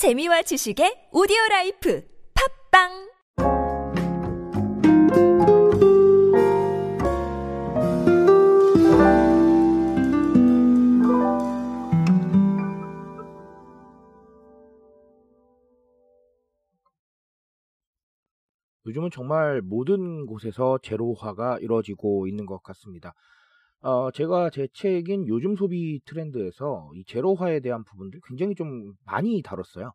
재미와 지식의 오디오 life 팟빵 요즘은 정말 모든 곳에서 제로화가 이루어지고 있는 것 같습니다. 어, 제가 제 책인 요즘 소비 트렌드에서 이 제로화에 대한 부분들 굉장히 좀 많이 다뤘어요.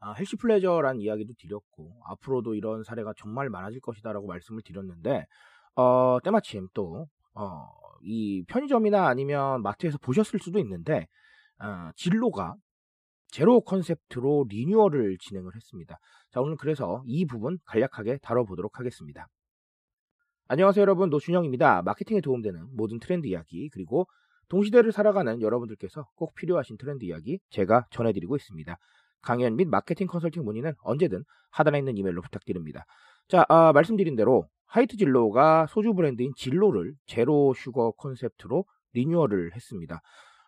아, healthy pleasure란 이야기도 드렸고 앞으로도 이런 사례가 정말 많아질 것이다라고 말씀을 드렸는데 어, 때마침 또 어, 이 편의점이나 아니면 마트에서 보셨을 수도 있는데 어, 진로가 제로 컨셉트로 리뉴얼을 진행을 했습니다. 자, 오늘 그래서 이 부분 간략하게 다뤄보도록 하겠습니다. 안녕하세요 여러분 노준영입니다. 마케팅에 도움되는 모든 트렌드 이야기 그리고 동시대를 살아가는 여러분들께서 꼭 필요하신 트렌드 이야기 제가 전해드리고 있습니다. 강연 및 마케팅 컨설팅 문의는 언제든 하단에 있는 이메일로 부탁드립니다. 자 아, 말씀드린 대로 하이트 진로가 소주 브랜드인 진로를 zero sugar 컨셉트로 리뉴얼을 했습니다.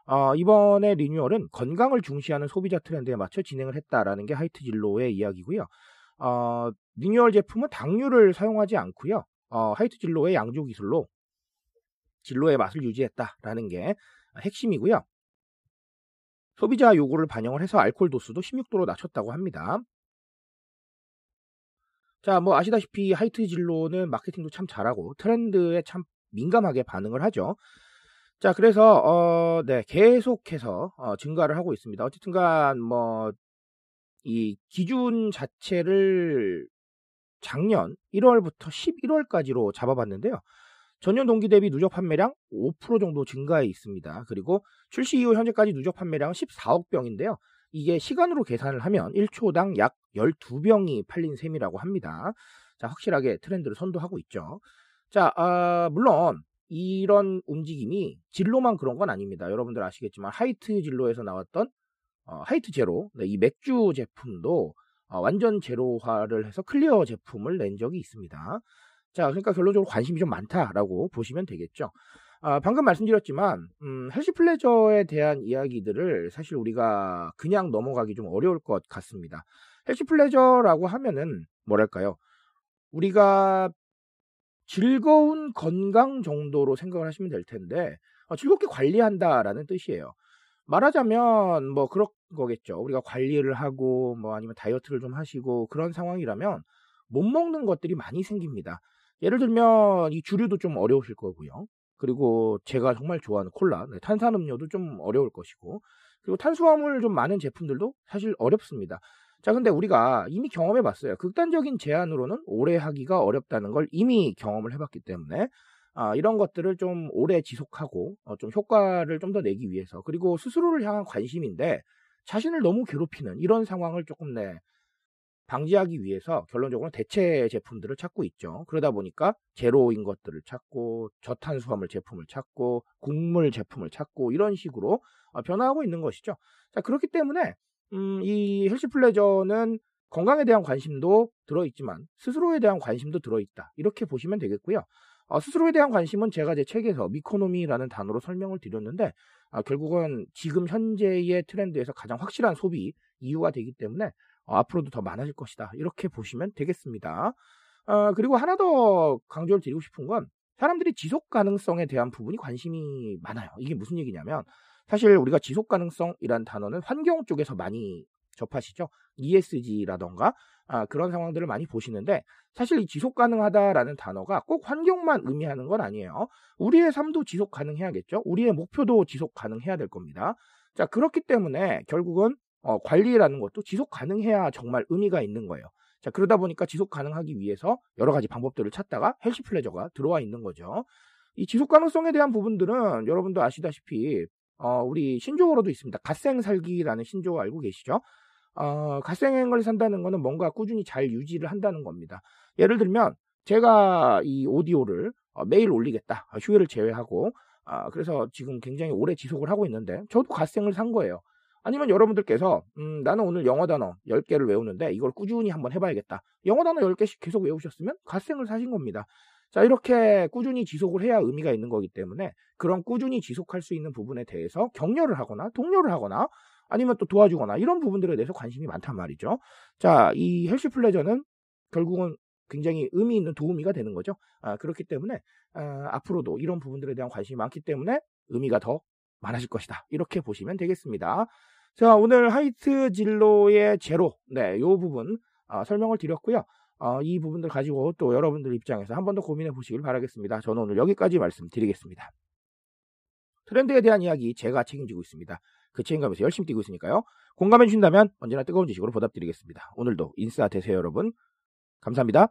어, 이번에 리뉴얼은 건강을 중시하는 소비자 트렌드에 맞춰 진행을 했다라는 게 하이트 진로의 이야기고요. 어, 리뉴얼 제품은 당류를 사용하지 않고요. 어, 하이트 진로의 양조 기술로 진로의 맛을 유지했다라는 게 핵심이고요. 소비자 요구를 반영을 해서 알코올 도수도 16도로 낮췄다고 합니다. 자, 뭐 아시다시피 하이트 진로는 마케팅도 참 잘하고 트렌드에 참 민감하게 반응을 하죠. 자, 그래서 어, 네, 계속해서 어, 증가를 하고 있습니다. 어쨌든간 뭐 이 기준 자체를 작년 1월부터 11월까지로 잡아봤는데요. 전년 동기 대비 누적 판매량 5% 정도 증가해 있습니다. 그리고 출시 이후 현재까지 누적 판매량은 14억 병인데요. 이게 시간으로 계산을 하면 1초당 약 12병이 팔린 셈이라고 합니다. 자, 확실하게 트렌드를 선도하고 있죠. 자, 아, 물론 이런 움직임이 진로만 그런 건 아닙니다. 여러분들 아시겠지만 하이트 진로에서 나왔던 어, 하이트 제로, 네, 이 맥주 제품도 어, 완전 제로화를 해서 clear 제품을 낸 적이 있습니다. 자, 그러니까 결론적으로 관심이 좀 많다라고 보시면 되겠죠. 아, 방금 말씀드렸지만 음, healthy pleasure에 대한 이야기들을 사실 우리가 그냥 넘어가기 좀 어려울 것 같습니다. healthy pleasure라고 하면은 뭐랄까요? 우리가 즐거운 건강 정도로 생각을 하시면 될 텐데 어, 즐겁게 관리한다라는 뜻이에요. 말하자면 뭐 그런 거겠죠. 우리가 관리를 하고 뭐 아니면 다이어트를 좀 하시고 그런 상황이라면 못 먹는 것들이 많이 생깁니다. 예를 들면 이 주류도 좀 어려우실 거고요. 그리고 제가 정말 좋아하는 콜라, 네, 탄산음료도 좀 어려울 것이고 그리고 탄수화물 좀 많은 제품들도 사실 어렵습니다. 자, 근데 우리가 이미 경험해 봤어요. 극단적인 제한으로는 오래 하기가 어렵다는 걸 이미 경험을 해 봤기 때문에 아, 이런 것들을 좀 오래 지속하고 어, 좀 효과를 좀 더 내기 위해서 그리고 스스로를 향한 관심인데 자신을 너무 괴롭히는 이런 상황을 조금 내 방지하기 위해서 결론적으로 대체 제품들을 찾고 있죠. 그러다 보니까 제로인 것들을 찾고 저탄수화물 제품을 찾고 곡물 제품을 찾고 이런 식으로 어, 변화하고 있는 것이죠. 자 그렇기 때문에 음, 이 헬시 플레저는 건강에 대한 관심도 들어있지만 스스로에 대한 관심도 들어있다. 이렇게 보시면 되겠고요. 어, 스스로에 대한 관심은 제가 제 책에서 미코노미라는 단어로 설명을 드렸는데 어, 결국은 지금 현재의 트렌드에서 가장 확실한 소비 이유가 되기 때문에 어, 앞으로도 더 많아질 것이다. 이렇게 보시면 되겠습니다. 어, 그리고 하나 더 강조를 드리고 싶은 건 사람들이 지속 가능성에 대한 부분이 관심이 많아요. 이게 무슨 얘기냐면 사실 우리가 지속 가능성이란 단어는 환경 쪽에서 많이 접하시죠. ESG라던가 아, 그런 상황들을 많이 보시는데 사실 이 지속 가능하다라는 단어가 꼭 환경만 의미하는 건 아니에요. 우리의 삶도 지속 가능해야겠죠. 우리의 목표도 지속 가능해야 될 겁니다. 자 그렇기 때문에 결국은 어, 관리라는 것도 지속 가능해야 정말 의미가 있는 거예요. 자 그러다 보니까 지속 가능하기 위해서 여러 가지 방법들을 찾다가 헬시 플레저가 들어와 있는 거죠. 이 지속 가능성에 대한 부분들은 여러분도 아시다시피 어, 우리 신조어로도 있습니다. 갓생 살기라는 신조어 알고 계시죠? 어, 갓생을 산다는 것은 뭔가 꾸준히 잘 유지를 한다는 겁니다. 예를 들면 제가 이 오디오를 어, 매일 올리겠다. 어, 휴일을 제외하고 아, 그래서 지금 굉장히 오래 지속을 하고 있는데 저도 갓생을 산 거예요. 아니면 여러분들께서 음, 나는 오늘 영어 단어 10개를 외우는데 이걸 꾸준히 한번 해봐야겠다. 영어 단어 10개씩 계속 외우셨으면 갓생을 사신 겁니다. 자, 이렇게 꾸준히 지속을 해야 의미가 있는 거기 때문에 그런 꾸준히 지속할 수 있는 부분에 대해서 격려를 하거나 독려를 하거나 아니면 또 도와주거나 이런 부분들에 대해서 관심이 많단 말이죠. 자, 이 헬시 플레저는 결국은 굉장히 의미 있는 도우미가 되는 거죠. 아, 그렇기 때문에 아, 앞으로도 이런 부분들에 대한 관심이 많기 때문에 의미가 더 많아질 것이다. 이렇게 보시면 되겠습니다. 자, 오늘 하이트 진로의 제로, 네, 요 부분 아, 설명을 드렸고요. 어, 이 부분들 가지고 또 여러분들 입장에서 한 번 더 고민해 보시길 바라겠습니다. 저는 오늘 여기까지 말씀드리겠습니다. 트렌드에 대한 이야기 제가 책임지고 있습니다. 그 책임감에서 열심히 뛰고 있으니까요. 공감해 주신다면 언제나 뜨거운 지식으로 보답드리겠습니다. 오늘도 인싸 되세요, 여러분. 감사합니다.